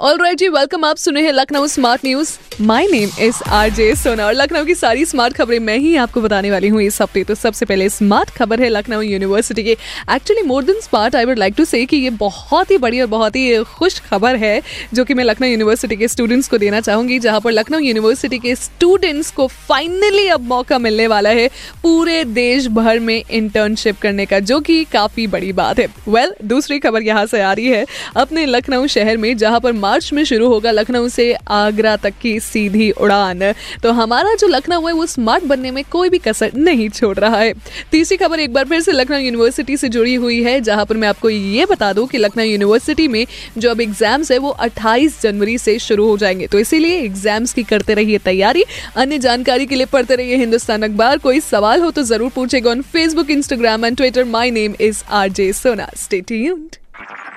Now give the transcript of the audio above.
all right जी welcome आप सुने हैं Lucknow smart news my name is R J Sona और लखनऊ की सारी स्मार्ट खबरें मैं ही आपको बताने वाली हूँ इस हफ़्ते। तो सबसे पहले स्मार्ट खबर है लखनऊ यूनिवर्सिटी की। Actually more than smart I would like to say कि ये बहुत ही बड़ी और बहुत ही खुश खबर है जो कि मैं लखनऊ यूनिवर्सिटी के स्टूडेंट्स को देना चाहूँगी जहाँ पर लखनऊ यूनिवर्सिटी के स्टूडेंट्स को फाइनली अब मौका मिलने वाला है पूरे देश भर में इंटर्नशिप करने का जो कि काफ़ी बड़ी बात है। वेल well, दूसरी खबर यहाँ से आ रही है अपने लखनऊ शहर में जहाँ पर मार्च में शुरू होगा लखनऊ से आगरा तक की सीधी उड़ान। तो हमारा जो लखनऊ है, वो स्मार्ट बनने में कोई भी कसर नहीं छोड़ रहा है। तीसरी खबर एक बार फिर से लखनऊ यूनिवर्सिटी से जुड़ी हुई है, जहाँ पर मैं आपको ये बता दूँ कि लखनऊ यूनिवर्सिटी में जो अब एग्ज़ाम्स है, वो 28 जनवरी से शुरू हो जाएँगे। तो इसीलिए एग्ज़ाम्स की करते रहिए तैयारी। अन्य जानकारी के लिए पढ़ते रहिए हिंदुस्तान अखबार। कोई सवाल हो तो ज़रूर पूछेगा on Facebook Instagram and Twitter my name is R J Sona stay tuned